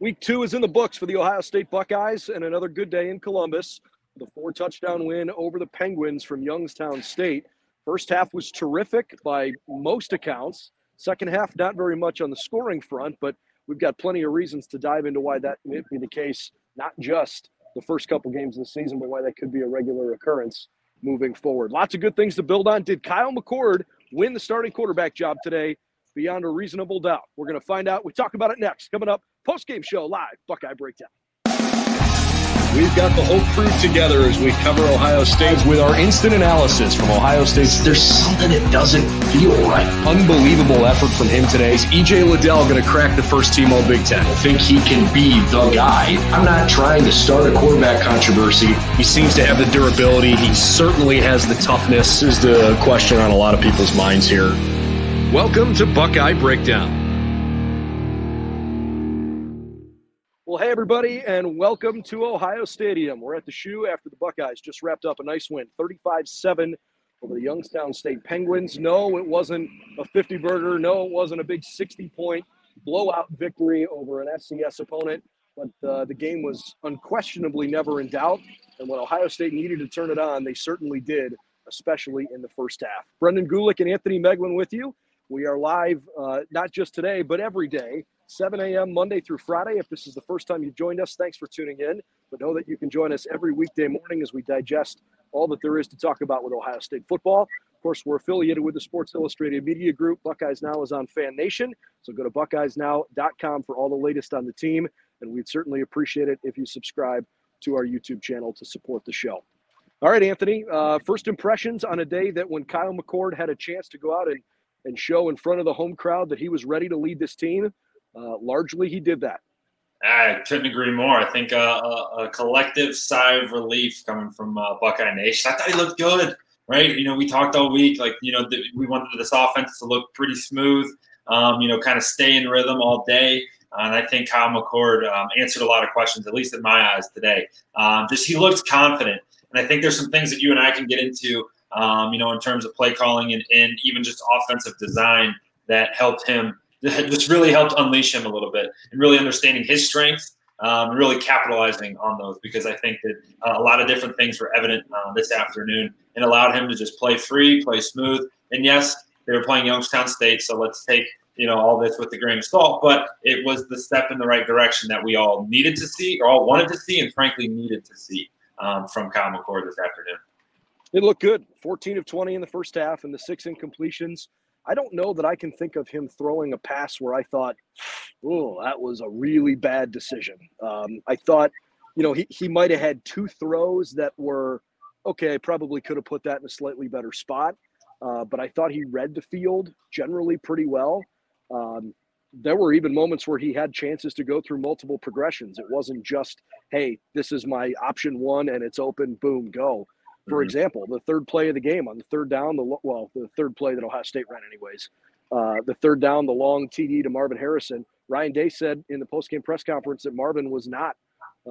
Week two is in the books for the Ohio State Buckeyes, and another good day in Columbus. The four touchdown win over the Penguins from Youngstown State. First half was terrific by most accounts. Second half, not very much on the scoring front, but we've got plenty of reasons to dive into why that may be the case, not just the first couple games of the season, but why that could be a regular occurrence moving forward. Lots of good things to build on. Did Kyle McCord win the starting quarterback job today? Beyond a reasonable doubt. We're going to find out. We talk about it next. Coming up post-game show live, Buckeye Breakdown. We've got the whole crew together as we cover Ohio State with our instant analysis from Ohio State. There's something that doesn't feel right. Unbelievable effort from him today. Is EJ Liddell going to crack the first team All Big Ten? I think he can be the guy. I'm not trying to start a quarterback controversy. He seems to have the durability. He certainly has the toughness. Is the question on a lot of people's minds here. Welcome to Buckeye Breakdown. Well, hey, everybody, and welcome to Ohio Stadium. We're at the shoe after the Buckeyes just wrapped up a nice win 35 7 over the Youngstown State Penguins. No, it wasn't a 50 burger. No, it wasn't a big 60 point blowout victory over an FCS opponent, but uh, the game was unquestionably never in doubt. And when Ohio State needed to turn it on, they certainly did, especially in the first half. Brendan Gulick and Anthony Moeglin with you. We are live uh, not just today, but every day 7 a.m. Monday through Friday. If this is the first time you've joined us, thanks for tuning in. But know that you can join us every weekday morning as we digest all that there is to talk about with Ohio State football. Of course, we're affiliated with the Sports Illustrated Media Group. Buckeyes Now is on Fan Nation. So go to buckeyesnow.com for all the latest on the team. And we'd certainly appreciate it if you subscribe to our YouTube channel to support the show. All right, Anthony, uh, first impressions on a day that when Kyle McCord had a chance to go out and, and show in front of the home crowd that he was ready to lead this team uh, largely he did that. I couldn't agree more. I think uh, a, a, collective sigh of relief coming from uh, Buckeye Nation. I thought he looked good, right? You know, we talked all week, like, you know, th- we wanted this offense to look pretty smooth, um, you know, kind of stay in rhythm all day. and I think Kyle McCord um, answered a lot of questions, at least in my eyes today. Um, just he looked confident. And I think there's some things that you and I can get into, um, you know, in terms of play calling and, and even just offensive design that helped him just really helped unleash him a little bit and really understanding his strengths, um, really capitalizing on those because I think that uh, a lot of different things were evident uh, this afternoon and allowed him to just play free, play smooth. And yes, they were playing Youngstown State, so let's take you know all this with a grain of salt. But it was the step in the right direction that we all needed to see, or all wanted to see, and frankly needed to see um, from Kyle McCord this afternoon. It looked good. 14 of 20 in the first half, and the six incompletions. I don't know that I can think of him throwing a pass where I thought, oh, that was a really bad decision. Um, I thought, you know, he, he might have had two throws that were, okay, I probably could have put that in a slightly better spot. Uh, but I thought he read the field generally pretty well. Um, there were even moments where he had chances to go through multiple progressions. It wasn't just, hey, this is my option one and it's open, boom, go. For mm-hmm. example, the third play of the game on the third down, the well, the third play that Ohio State ran, anyways. Uh, the third down, the long TD to Marvin Harrison. Ryan Day said in the postgame press conference that Marvin was not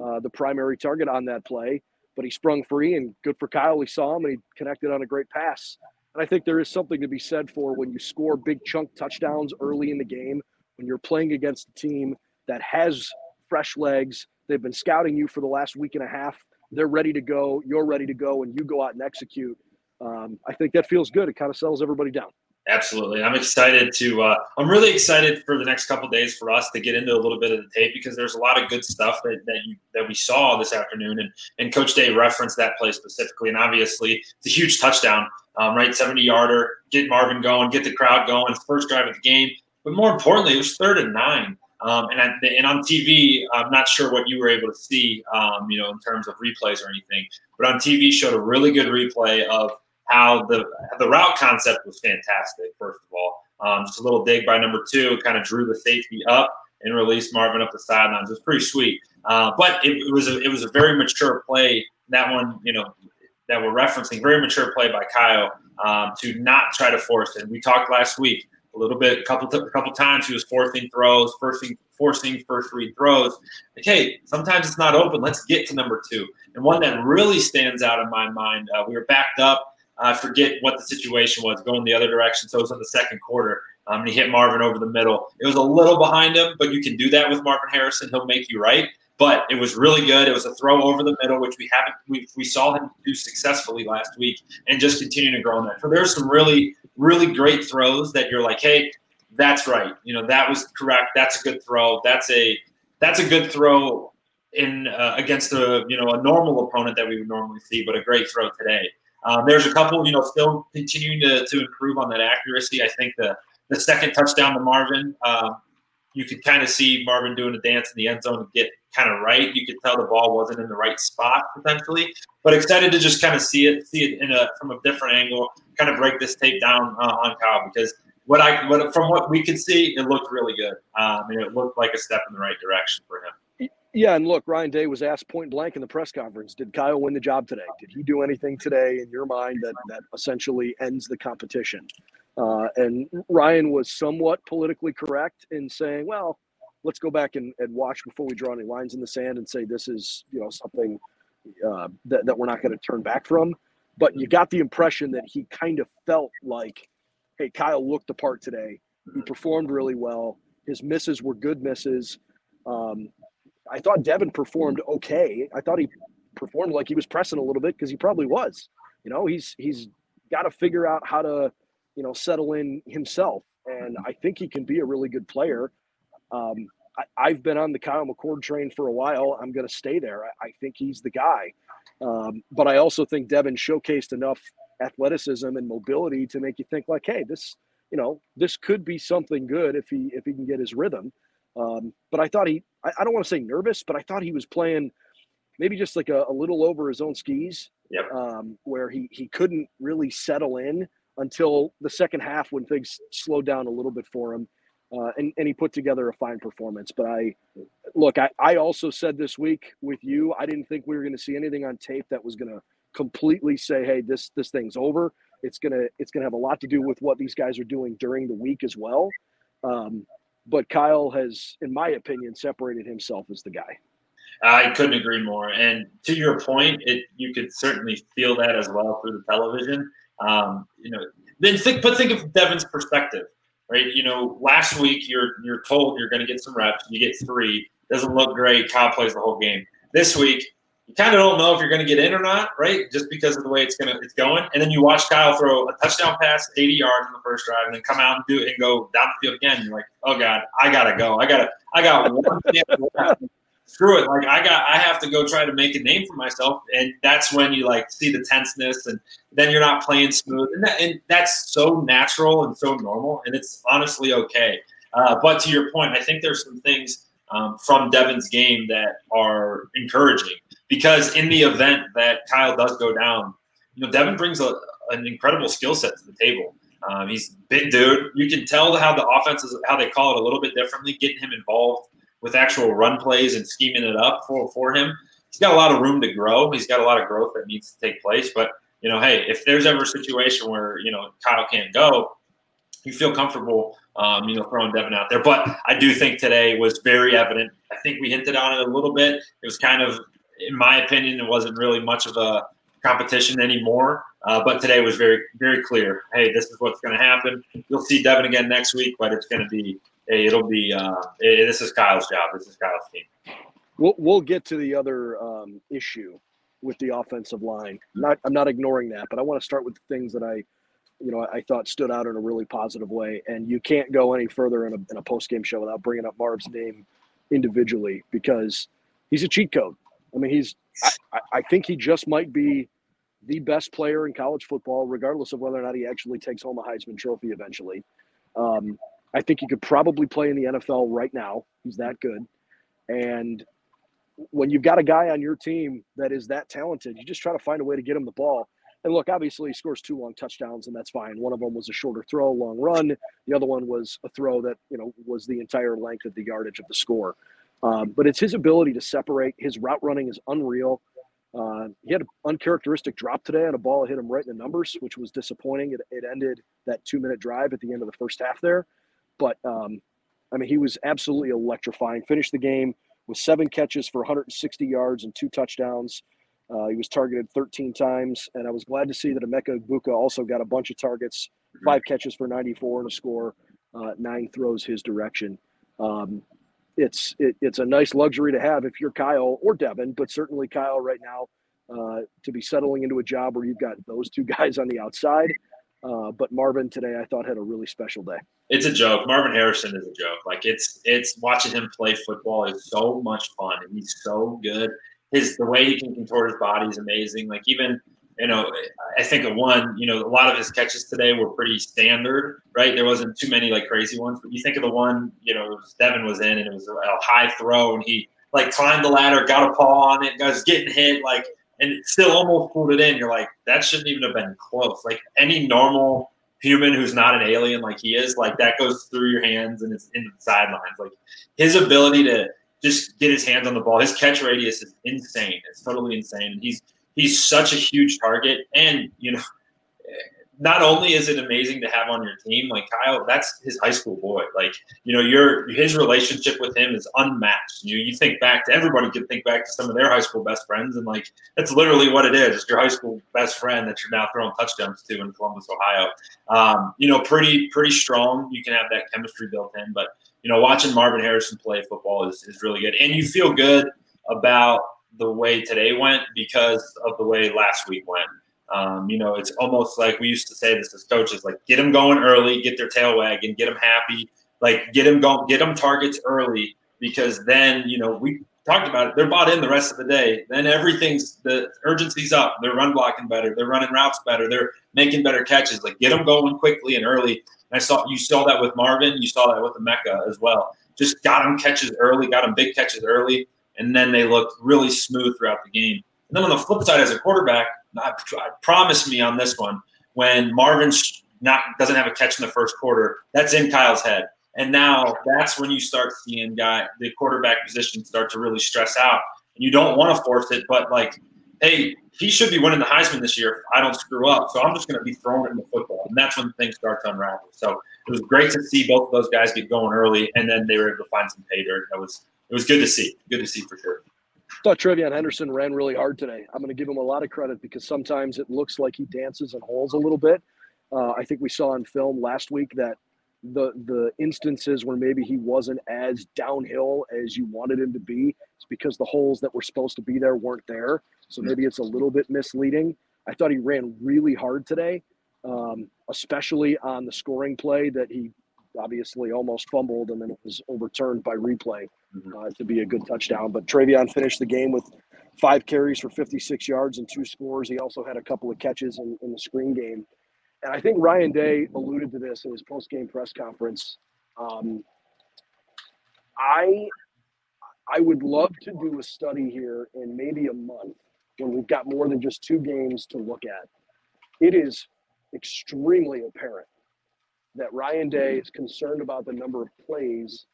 uh, the primary target on that play, but he sprung free and good for Kyle. He saw him and he connected on a great pass. And I think there is something to be said for when you score big chunk touchdowns early in the game, when you're playing against a team that has fresh legs. They've been scouting you for the last week and a half they're ready to go, you're ready to go, and you go out and execute. Um, I think that feels good. It kind of settles everybody down. Absolutely. I'm excited to, uh, I'm really excited for the next couple days for us to get into a little bit of the tape because there's a lot of good stuff that, that you, that we saw this afternoon. And, and Coach Day referenced that play specifically. And obviously, it's a huge touchdown, um, right? 70 yarder, get Marvin going, get the crowd going. First drive of the game. But more importantly, it was third and nine. Um, and, I, and on TV, I'm not sure what you were able to see, um, you know, in terms of replays or anything. But on TV, showed a really good replay of how the the route concept was fantastic. First of all, um, just a little dig by number two, kind of drew the safety up, and released Marvin up the sidelines. It was pretty sweet. Uh, but it, it, was a, it was a very mature play. That one, you know, that we're referencing, very mature play by Kyle um, to not try to force it. We talked last week a little bit, a couple a couple times he was forcing throws, forcing forcing first read throws. Like, hey, sometimes it's not open. Let's get to number two. And one that really stands out in my mind, uh, we were backed up. I forget what the situation was, going the other direction. So it was in the second quarter. Um, and he hit Marvin over the middle. It was a little behind him, but you can do that with Marvin Harrison. He'll make you right. But it was really good. It was a throw over the middle, which we haven't we, we saw him do successfully last week, and just continuing to grow in that. So there's some really really great throws that you're like, hey, that's right. You know that was correct. That's a good throw. That's a that's a good throw in uh, against a you know a normal opponent that we would normally see, but a great throw today. Um, there's a couple, you know, still continuing to, to improve on that accuracy. I think the the second touchdown to Marvin, um, you could kind of see Marvin doing a dance in the end zone to get kind of right. You could tell the ball wasn't in the right spot potentially, but excited to just kind of see it, see it in a from a different angle, kind of break this tape down uh, on Kyle because what I what from what we could see, it looked really good. Um, and it looked like a step in the right direction for him. Yeah, and look, Ryan Day was asked point blank in the press conference, did Kyle win the job today? Did he do anything today in your mind that that essentially ends the competition? Uh, and Ryan was somewhat politically correct in saying, well, let's go back and, and watch before we draw any lines in the sand and say this is, you know, something uh, that, that we're not going to turn back from. But you got the impression that he kind of felt like, hey, Kyle looked the part today. He performed really well. His misses were good misses. Um, I thought Devin performed okay. I thought he performed like he was pressing a little bit because he probably was. You know, he's he's got to figure out how to you know, settle in himself. And I think he can be a really good player. Um, I, have been on the Kyle McCord train for a while. I'm going to stay there. I, I, think he's the guy. Um, but I also think Devin showcased enough athleticism and mobility to make you think like, hey, this, you know, this could be something good if he if he can get his rhythm. Um, but I thought he, I, I don't want to say nervous, but I thought he was playing maybe just like a, a little over his own skis, yep. um, where he he couldn't really settle in until the second half when things slowed down a little bit for him. Uh, and, and he put together a fine performance. But I look, I, I also said this week with you, I didn't think we were going to see anything on tape that was going to completely say, hey, this this thing's over. It's gonna it's gonna have a lot to do with what these guys are doing during the week as well. Um, but Kyle has, in my opinion, separated himself as the guy. I couldn't agree more. And to your point, it you could certainly feel that as well through the television. Um, you know, then think, but think of Devin's perspective, right? You know, last week you're you're told you're going to get some reps, you get three, doesn't look great. Kyle plays the whole game. This week, you kind of don't know if you're going to get in or not, right? Just because of the way it's going it's going, and then you watch Kyle throw a touchdown pass, 80 yards in the first drive, and then come out and do it and go down the field again. You're like, oh god, I gotta go. I gotta, I got one screw it. Like I got, I have to go try to make a name for myself, and that's when you like see the tenseness, and then you're not playing smooth, and, that, and that's so natural and so normal, and it's honestly okay. Uh, but to your point, I think there's some things um, from Devin's game that are encouraging because in the event that Kyle does go down, you know, Devin brings a, an incredible skill set to the table. Um, he's big dude. You can tell how the offense is how they call it a little bit differently, getting him involved with actual run plays and scheming it up for, for him. He's got a lot of room to grow. He's got a lot of growth that needs to take place. But, you know, hey, if there's ever a situation where, you know, Kyle can't go, you feel comfortable, um, you know, throwing Devin out there. But I do think today was very evident. I think we hinted on it a little bit. It was kind of, in my opinion, it wasn't really much of a competition anymore. Uh, but today was very, very clear. Hey, this is what's going to happen. You'll see Devin again next week, but it's going to be it'll be uh, hey, this is Kyle's job. This is Kyle's team. We'll we'll get to the other um, issue with the offensive line. Not I'm not ignoring that, but I want to start with the things that I, you know, I thought stood out in a really positive way. And you can't go any further in a in a post game show without bringing up Marv's name individually because he's a cheat code. I mean, he's I, I think he just might be the best player in college football, regardless of whether or not he actually takes home a Heisman Trophy eventually. Um, I think he could probably play in the NFL right now. He's that good. And when you've got a guy on your team that is that talented, you just try to find a way to get him the ball. and look, obviously, he scores two long touchdowns, and that's fine. One of them was a shorter throw, long run. The other one was a throw that you know was the entire length of the yardage of the score. Um, but it's his ability to separate. His route running is unreal. Uh, he had an uncharacteristic drop today on a ball that hit him right in the numbers, which was disappointing. It, it ended that two minute drive at the end of the first half there. But um, I mean, he was absolutely electrifying. Finished the game with seven catches for 160 yards and two touchdowns. Uh, he was targeted 13 times, and I was glad to see that Emeka Egbuka also got a bunch of targets, mm-hmm. five catches for 94 and a score, uh, nine throws his direction. Um, it's it, it's a nice luxury to have if you're Kyle or Devin, but certainly Kyle right now uh, to be settling into a job where you've got those two guys on the outside. Uh, but Marvin today, I thought had a really special day. It's a joke. Marvin Harrison is a joke. Like it's it's watching him play football is so much fun, and he's so good his the way he can contort his body is amazing. Like even you know, I think of one, you know, a lot of his catches today were pretty standard, right? There wasn't too many like crazy ones, but you think of the one, you know, Devin was in and it was a high throw and he like climbed the ladder, got a paw on it, guys getting hit, like, and still almost pulled it in. You're like, that shouldn't even have been close. Like any normal human who's not an alien like he is, like that goes through your hands and it's into the sidelines. Like his ability to just get his hands on the ball. His catch radius is insane. It's totally insane. And he's he's such a huge target. And you know, not only is it amazing to have on your team, like Kyle, that's his high school boy. Like, you know, your his relationship with him is unmatched. You you think back to everybody could think back to some of their high school best friends, and like that's literally what it is. It's your high school best friend that you're now throwing touchdowns to in Columbus, Ohio. Um, you know, pretty pretty strong. You can have that chemistry built in, but you know, watching Marvin Harrison play football is, is really good. And you feel good about the way today went because of the way last week went. Um, you know, it's almost like we used to say this as coaches, like get them going early, get their tail wagging, get them happy, like get them going, get them targets early because then, you know, we talked about it. They're bought in the rest of the day. Then everything's the urgency's up. They're run blocking better. They're running routes better. They're making better catches. Like get them going quickly and early and I saw you saw that with Marvin, you saw that with Emeka as well. Just got them catches early, got them big catches early, and then they looked really smooth throughout the game. And then on the flip side, as a quarterback, I, I promise me on this one, when Marvin not doesn't have a catch in the first quarter, that's in Kyle's head. And now that's when you start seeing guy the quarterback position start to really stress out. And you don't want to force it, but like hey, he should be winning the Heisman this year if I don't screw up. So I'm just going to be throwing him the football. And that's when things start to unravel. So it was great to see both of those guys get going early, and then they were able to find some pay dirt. That was it was good to see. Good to see for sure. Thought TreVeyon Henderson ran really hard today. I'm going to give him a lot of credit because sometimes it looks like he dances and holes a little bit. Uh, I think we saw on film last week that the the instances where maybe he wasn't as downhill as you wanted him to be, it's because the holes that were supposed to be there weren't there. So maybe it's a little bit misleading. I thought he ran really hard today, um, especially on the scoring play that he obviously almost fumbled and then it was overturned by replay. Uh, to be a good touchdown. But TreVeyon finished the game with five carries for 56 yards and two scores. He also had a couple of catches in, in the screen game. And I think Ryan Day alluded to this in his post game press conference. Um, I I would love to do a study here in maybe a month when we've got more than just two games to look at. It is extremely apparent that Ryan Day is concerned about the number of plays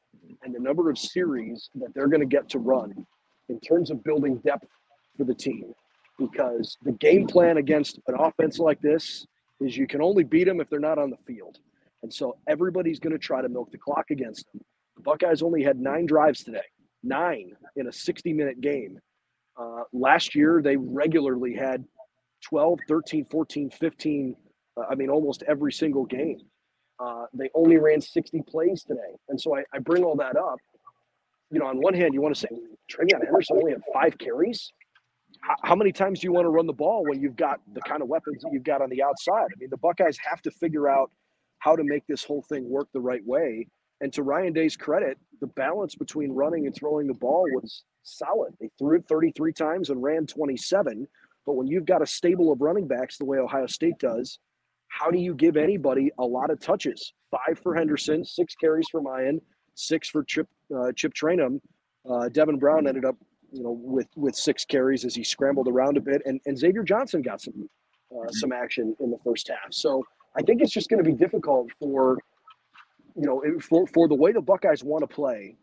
and the number of series that they're going to get to run in terms of building depth for the team. Because the game plan against an offense like this is you can only beat them if they're not on the field. And so everybody's going to try to milk the clock against them. The Buckeyes only had nine drives today, nine in a 60 minute game. Uh, last year, they regularly had 12, 13, 14, 15, uh, I mean, almost every single game. Uh, they only ran 60 plays today. And so I, I, bring all that up. You know, on one hand, you want to say, TreVeyon Henderson only had five carries. How, how many times do you want to run the ball when you've got the kind of weapons that you've got on the outside? I mean, the Buckeyes have to figure out how to make this whole thing work the right way. And to Ryan Day's credit, the balance between running and throwing the ball was solid. They threw it 33 times and ran 27. But when you've got a stable of running backs the way Ohio State does, how do you give anybody a lot of touches? Five for Henderson, six carries for Miyan, six for Chip uh, Chip Trayanum. Uh, Devin Brown ended up, you know, with with six carries as he scrambled around a bit, and and Xavier Johnson got some uh, some action in the first half. So I think it's just going to be difficult for, you know, for, for the way the Buckeyes want to play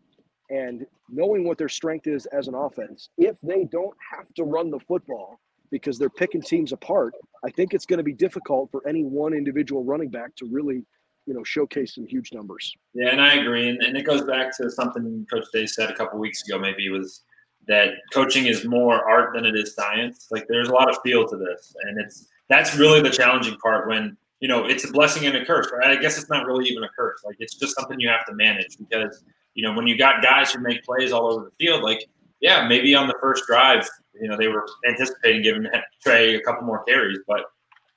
and knowing what their strength is as an offense. If they don't have to run the football because they're picking teams apart, I think it's going to be difficult for any one individual running back to really you know showcase some huge numbers. Yeah, and I agree, and, and it goes back to something Coach Day said a couple weeks ago. Maybe was that coaching is more art than it is science. Like there's a lot of feel to this, and it's that's really the challenging part when you know it's a blessing and a curse, right? I guess it's not really even a curse. Like it's just something you have to manage because you know when you got guys who make plays all over the field, like yeah, maybe on the first drive, you know they were anticipating giving Trey a couple more carries, but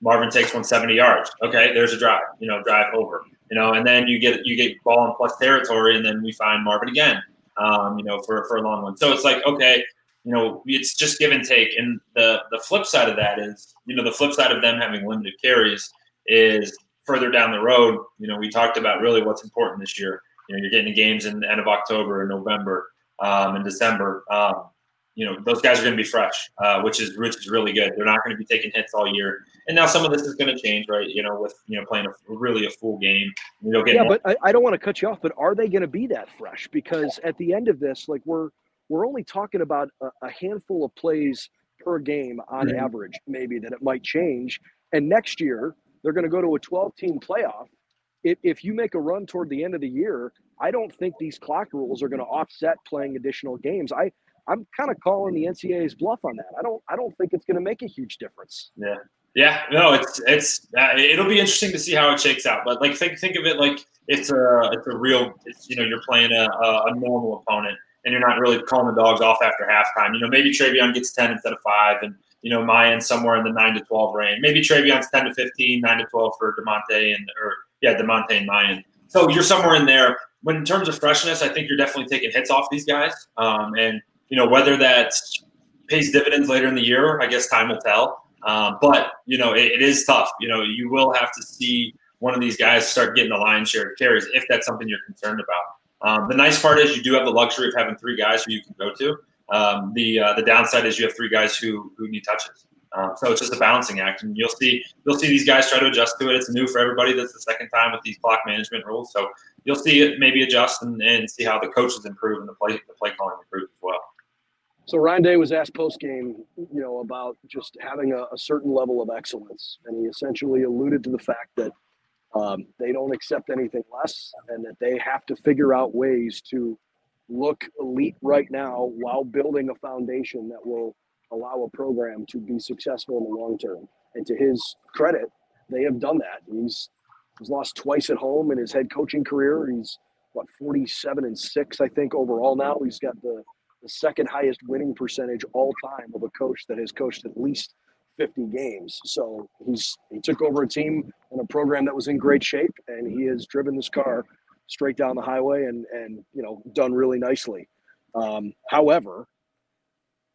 Marvin takes 170 yards. Okay, there's a drive. You know, drive over. You know, and then you get you get ball in plus territory, and then we find Marvin again. Um, you know, for for a long one. So it's like okay, you know, it's just give and take. And the the flip side of that is, you know, the flip side of them having limited carries is further down the road. You know, we talked about really what's important this year. You know, you're getting the games in the end of October and November um, and December. Um, you know those guys are going to be fresh, uh, which is which is really good. They're not going to be taking hits all year. And now some of this is going to change, right? You know, with you know playing a really a full game. You know, yeah, more- but I, I don't want to cut you off. But are they going to be that fresh? Because at the end of this, like we're we're only talking about a, a handful of plays per game on mm-hmm. average, maybe that it might change. And next year they're going to go to a 12 team playoff. If, if you make a run toward the end of the year, I don't think these clock rules are going to offset playing additional games. I I'm kind of calling the NCAA's bluff on that. I don't I don't think it's going to make a huge difference. Yeah. Yeah, no, it's it's uh, it'll be interesting to see how it shakes out. But like think think of it like it's a it's a real it's, you know you're playing a, a normal opponent and you're not really calling the dogs off after halftime. You know maybe TreVeyon gets ten instead of five, and you know Miyan somewhere in the nine to twelve range. Maybe TreVeyon's ten to 15, 9 to twelve for Demonte and or yeah Demonte and Miyan. So you're somewhere in there. When in terms of freshness, I think you're definitely taking hits off these guys, um, and you know, whether that pays dividends later in the year, I guess time will tell. Um, but you know, it, it is tough. You know, you will have to see one of these guys start getting the lion's share of carries if that's something you're concerned about. Um, the nice part is you do have the luxury of having three guys who you can go to. Um, the uh, the downside is you have three guys who who need touches. Um, so it's just a balancing act, and you'll see you'll see these guys try to adjust to it. It's new for everybody. That's the second time with these clock management rules, so you'll see it maybe adjust and, and see how the coaches improve and the play the play calling improves as well. So Ryan Day was asked post game, you know, about just having a, a, certain level of excellence, and he essentially alluded to the fact that um, they don't accept anything less, and that they have to figure out ways to look elite right now while building a foundation that will allow a program to be successful in the long term. And to his credit, they have done that. He's he's lost twice at home in his head coaching career. He's what 47 and six, I think, overall now. He's got the the second highest winning percentage all time of a coach that has coached at least 50 games. So he's he took over a team and a program that was in great shape, and he has driven this car straight down the highway and and you know done really nicely. Um, however,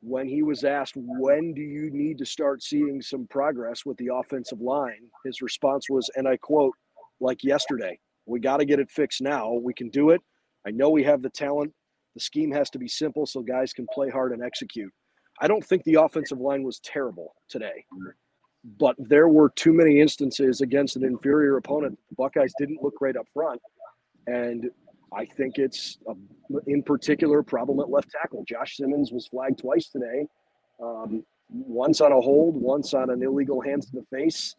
when he was asked when do you need to start seeing some progress with the offensive line, his response was, and I quote, like yesterday, we got to get it fixed now. We can do it. I know we have the talent the scheme has to be simple so guys can play hard and execute. I don't think the offensive line was terrible today, but there were too many instances against an inferior opponent. The Buckeyes didn't look great up front, and I think it's a, in particular problem at left tackle. Josh Simmons was flagged twice today, um, once on a hold, once on an illegal hands to the face.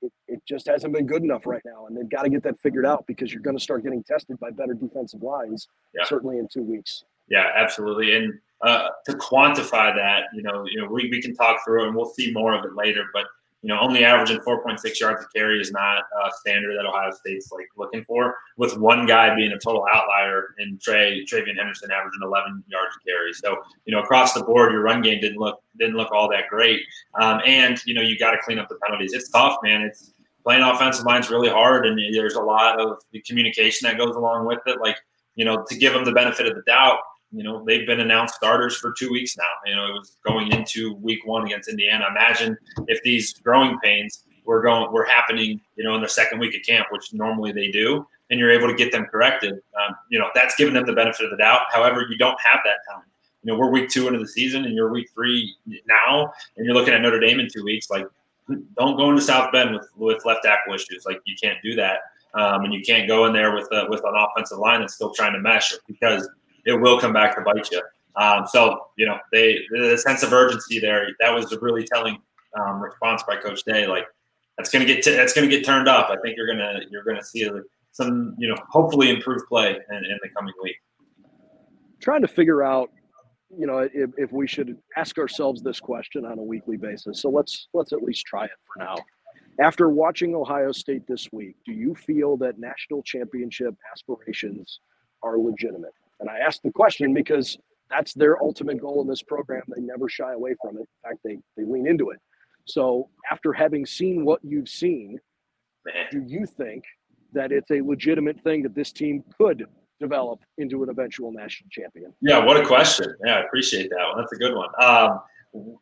It, it just hasn't been good enough right now, and they've got to get that figured out because you're going to start getting tested by better defensive lines yeah. certainly in two weeks. Yeah, absolutely. And uh, to quantify that, you know, you know, we, we can talk through it and we'll see more of it later. But you know, only averaging 4.6 yards a carry is not a standard that Ohio State's like looking for. With one guy being a total outlier and Trey TreVeyon Henderson averaging 11 yards a carry. So you know, across the board, your run game didn't look didn't look all that great. Um, and you know, you got to clean up the penalties. It's tough, man. It's playing offensive line is really hard, and there's a lot of the communication that goes along with it. Like you know, to give them the benefit of the doubt, you know, they've been announced starters for two weeks now. You know, it was going into week one against Indiana. Imagine if these growing pains were going were happening, you know, in the second week of camp, which normally they do, and you're able to get them corrected. Um, you know, that's giving them the benefit of the doubt. However, you don't have that time. You know, we're week two into the season, and you're week three now, and you're looking at Notre Dame in two weeks. Like, don't go into South Bend with with left tackle issues. Like you can't do that, um, and you can't go in there with a, with an offensive line that's still trying to mesh because it will come back to bite you. Um, so you know, they the sense of urgency there that was a really telling um, response by Coach Day. Like that's gonna get t- that's gonna get turned up. I think you're gonna you're gonna see some you know hopefully improved play in, in the coming week. Trying to figure out you know if, if we should ask ourselves this question on a weekly basis so let's let's at least try it for now after watching ohio state this week do you feel that national championship aspirations are legitimate and i ask the question because that's their ultimate goal in this program they never shy away from it in fact they, they lean into it so after having seen what you've seen do you think that it's a legitimate thing that this team could develop into an eventual national champion? Yeah, what a question. Yeah, I appreciate that one. That's a good one. Um,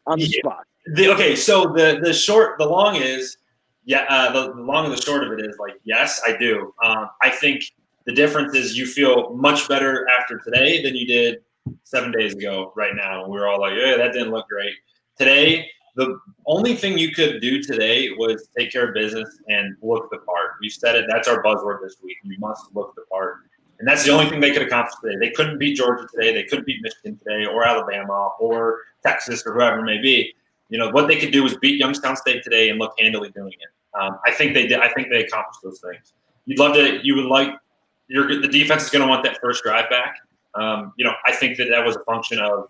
On the spot. The, okay, so the the short, the long is, yeah, uh, the, the, long and the short of it is like, yes, I do. Um, I think the difference is you feel much better after today than you did seven days ago. Right now, we were all like, "Yeah, that didn't look great." Today, the only thing you could do today was take care of business and look the part. We said it. That's our buzzword this week. You must look the part. And that's the only thing they could accomplish today. They couldn't beat Georgia today. They couldn't beat Michigan today, or Alabama, or Texas, or whoever it may be. You know what they could do was beat Youngstown State today and look handily doing it. Um, I think they did. I think they accomplished those things. You'd love to. You would like. Your the defense is going to want that first drive back. Um, you know, I think that that was a function of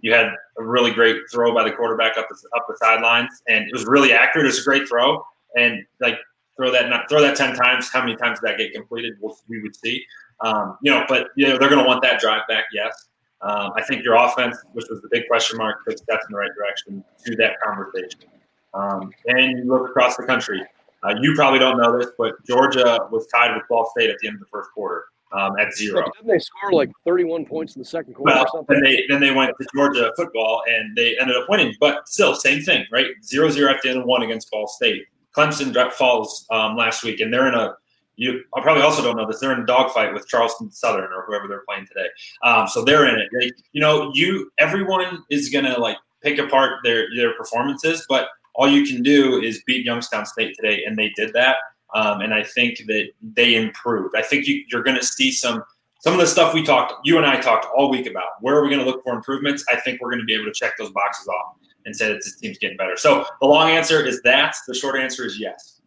you had a really great throw by the quarterback up the up the sidelines, and it was really accurate. It was a great throw, and like throw that not throw that ten times. How many times did that get completed? We'll, we would see. Um, you know, but you know they're going to want that drive back. Yes, um, I think your offense, which was the big question mark, took steps in the right direction to that conversation. Um, and you look across the country. Uh, you probably don't know this, but Georgia was tied with Ball State at the end of the first quarter um, at zero. didn't they score like 31 points in the second quarter? Well, then they then they went to Georgia football and they ended up winning. But still, same thing, right? Zero zero at the end of one against Ball State. Clemson falls um, last week, and they're in a you I probably also don't know this. They're in a dogfight with Charleston Southern or whoever they're playing today. Um, so they're in it. They, you know, you everyone is gonna like pick apart their their performances, but all you can do is beat Youngstown State today, and they did that. Um, and I think that they improved. I think you, you're going to see some some of the stuff we talked, you and I talked all week about. Where are we going to look for improvements? I think we're going to be able to check those boxes off and say that this team's getting better. So the long answer is that. The short answer is yes.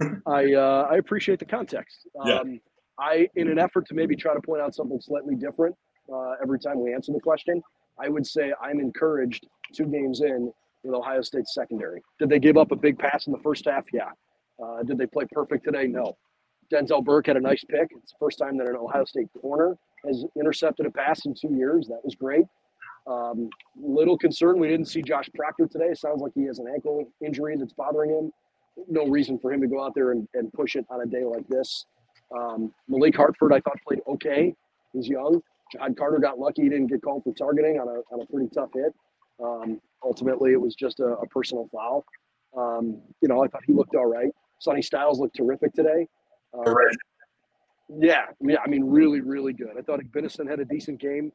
I uh, I appreciate the context. Um, yeah. I, in an effort to maybe try to point out something slightly different uh, every time we answer the question, I would say I'm encouraged two games in with Ohio State's secondary. Did they give up a big pass in the first half? Yeah. Uh, did they play perfect today? No. Denzel Burke had a nice pick. It's the first time that an Ohio State corner has intercepted a pass in two years. That was great. Um, little concern we didn't see Josh Proctor today. Sounds like he has an ankle injury that's bothering him no reason for him to go out there and, and push it on a day like this. Um, Malik Hartford, I thought played okay. He's young. John Carter got lucky; he didn't get called for targeting on a on a pretty tough hit. Um, ultimately, it was just a, a personal foul. Um, you know, I thought he looked all right. Sonny Styles looked terrific today. Um, yeah, yeah, I mean, really, really good. I thought Benison had a decent game.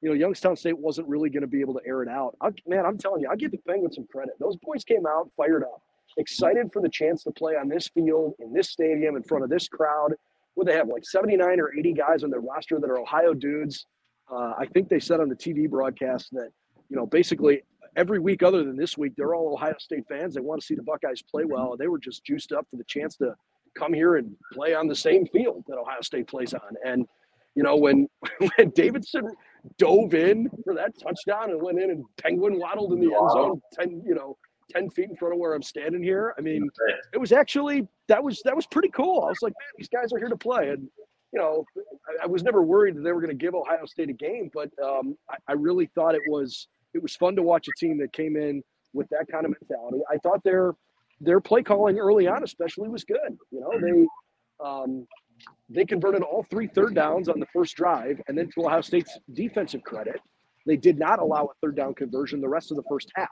You know, Youngstown State wasn't really going to be able to air it out. I, man, I'm telling you, I give the Penguins some credit. Those boys came out fired up excited for the chance to play on this field, in this stadium, in front of this crowd. Would they have like 79 or 80 guys on their roster that are Ohio dudes? Uh, I think they said on the TV broadcast that, you know, basically every week other than this week, they're all Ohio State fans. They want to see the Buckeyes play well. They were just juiced up for the chance to come here and play on the same field that Ohio State plays on. And, you know, when, when Davidson dove in for that touchdown and went in and Penguin waddled in the end zone 10, you know, 10 feet in front of where I'm standing here. I mean, it was actually that was that was pretty cool. I was like, man, these guys are here to play. And you know, I, I was never worried that they were going to give Ohio State a game, but um, I, I, really thought it was it was fun to watch a team that came in with that kind of mentality. I thought their their play calling early on, especially, was good. You know, they um, they converted all three third downs on the first drive, and then to Ohio State's defensive credit, they did not allow a third down conversion the rest of the first half.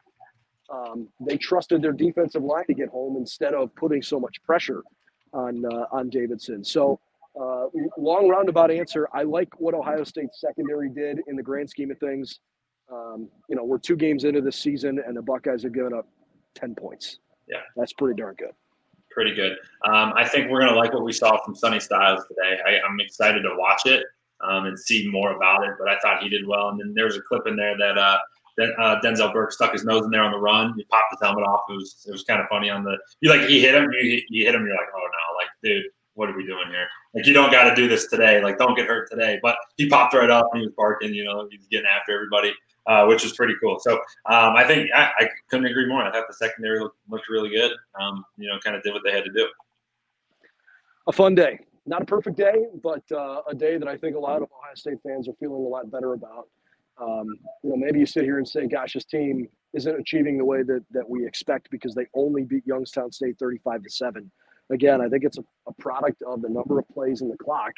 Um, they trusted their defensive line to get home instead of putting so much pressure on uh, on Davidson. So, uh, long roundabout answer. I like what Ohio State's secondary did in the grand scheme of things. Um, you know, we're two games into the season, and the Buckeyes have given up ten points. Yeah, that's pretty darn good. Pretty good. Um, I think we're gonna like what we saw from Sonny Styles today. I, am excited to watch it um, and see more about it. But I thought he did well. And then there's a clip in there that uh, uh, Denzel Burke stuck his nose in there on the run. He popped his helmet off. It was it was kind of funny on the you like he hit him. You, you hit him. You're like, oh no, like dude, what are we doing here? Like you don't got to do this today. Like don't get hurt today. But he popped right up and he was barking. You know, he's getting after everybody uh, which was pretty cool. So um, I think I, I, couldn't agree more. I thought the secondary looked, looked really good. Um, you know, kind of did what they had to do. A fun day. Not a perfect day, but uh, a day that I think a lot of Ohio State fans are feeling a lot better about. Um, you know, maybe you sit here and say, "Gosh, this team isn't achieving the way that that we expect because they only beat Youngstown State 35 to seven." Again, I think it's a, a product of the number of plays in the clock.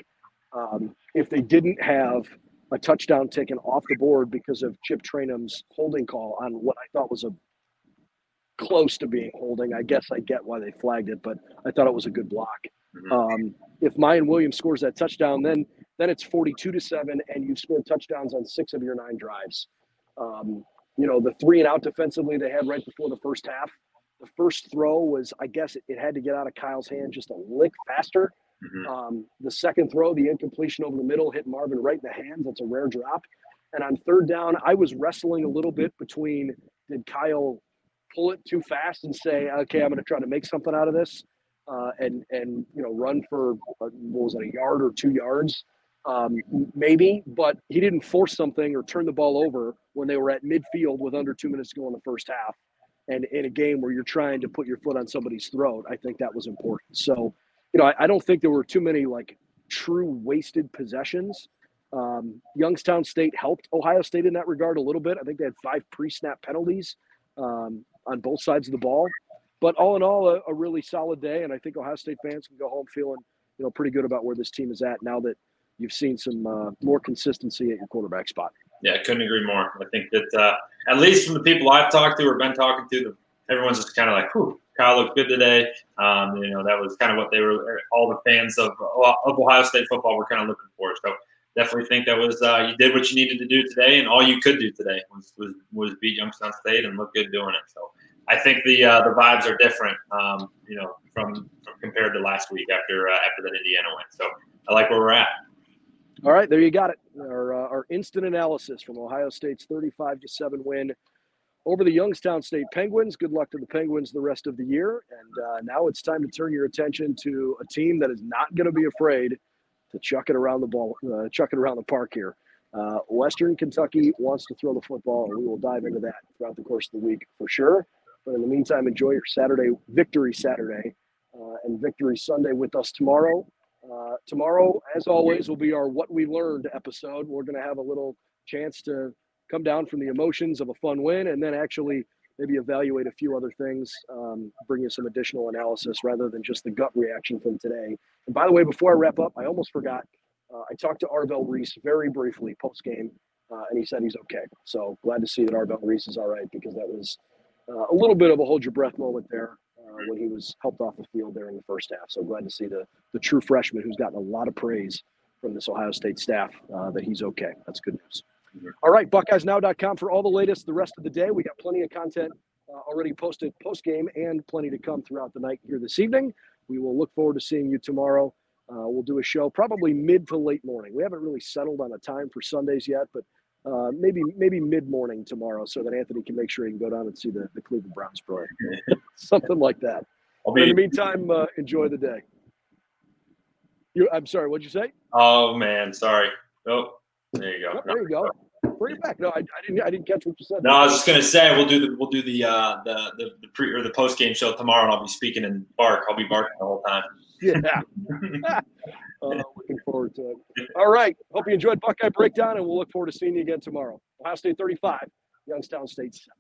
Um, if they didn't have a touchdown taken off the board because of Chip Trayanum's holding call on what I thought was a close to being holding. I guess I get why they flagged it, but I thought it was a good block. Mm-hmm. Um, if Miyan Williams scores that touchdown, then then it's 42 to seven, and you've scored touchdowns on six of your nine drives. Um, you know the three and out defensively they had right before the first half. The first throw was, I guess, it, it had to get out of Kyle's hand just a lick faster Mm-hmm. Um, the second throw, the incompletion over the middle, hit Marvin right in the hands. That's a rare drop. And on third down, I was wrestling a little bit between did Kyle pull it too fast and say, okay, I'm going to try to make something out of this, uh, and and you know run for uh, what was it, a yard or two yards, um, maybe. But he didn't force something or turn the ball over when they were at midfield with under two minutes to go in the first half. And in a game where you're trying to put your foot on somebody's throat, I think that was important. So you know, I, I, don't think there were too many like true wasted possessions. Um, Youngstown State helped Ohio State in that regard a little bit. I think they had five pre-snap penalties um, on both sides of the ball. But all in all, a, a, really solid day, and I think Ohio State fans can go home feeling, you know, pretty good about where this team is at now that you've seen some uh, more consistency at your quarterback spot. Yeah, I couldn't agree more. I think that uh, at least from the people I've talked to or been talking to, everyone's just kind of like, "Whew, Kyle looked good today. Um, you know, that was kind of what they were, all the fans of, of Ohio State football were kind of looking for. So definitely think that was, uh, you did what you needed to do today, and all you could do today was, was, was beat Youngstown State and look good doing it. So I think the, uh, the vibes are different, um, you know, from, from, compared to last week after, uh, after that Indiana win. So I like where we're at. All right, there you got it. Our, uh, our instant analysis from Ohio State's 35 to 7 win over the Youngstown State Penguins. Good luck to the Penguins the rest of the year. And uh, now it's time to turn your attention to a team that is not going to be afraid to chuck it around the ball, uh, chuck it around the park here. Uh, Western Kentucky wants to throw the football, and we will dive into that throughout the course of the week for sure. But in the meantime, enjoy your Saturday victory Saturday uh, and victory Sunday with us tomorrow. Uh, tomorrow, as always, will be our What We Learned episode. We're going to have a little chance to come down from the emotions of a fun win and then actually maybe evaluate a few other things, um, bring you some additional analysis rather than just the gut reaction from today. And by the way, before I wrap up, I almost forgot. Uh, I talked to Arvell Reese very briefly post game, uh, and he said he's okay. So glad to see that Arvell Reese is all right because that was uh, a little bit of a hold your breath moment there uh, when he was helped off the field there in the first half. So glad to see the the true freshman who's gotten a lot of praise from this Ohio State staff uh, that he's okay. That's good news. All right, BuckeyesNow.com for all the latest the rest of the day. We got plenty of content uh, already posted post game and plenty to come throughout the night here this evening. We will look forward to seeing you tomorrow. Uh, we'll do a show probably mid to late morning. We haven't really settled on a time for Sundays yet, but uh, maybe maybe mid morning tomorrow, so that Anthony can make sure he can go down and see the, the Cleveland Browns play, something like that. Be- in the meantime, uh, enjoy the day. You, I'm sorry, what'd you say? Oh man, sorry. Oh. There you go. Oh, there you go. Bring it back. No, I, I, didn't. I didn't catch what you said. No, I was just gonna say we'll do the we'll do the uh, the, the the pre or the post game show tomorrow, and I'll be speaking and bark. I'll be barking the whole time. Yeah. uh, looking forward to it. All right. Hope you enjoyed Buckeye Breakdown, and we'll look forward to seeing you again tomorrow. Ohio State 35, Youngstown State 7.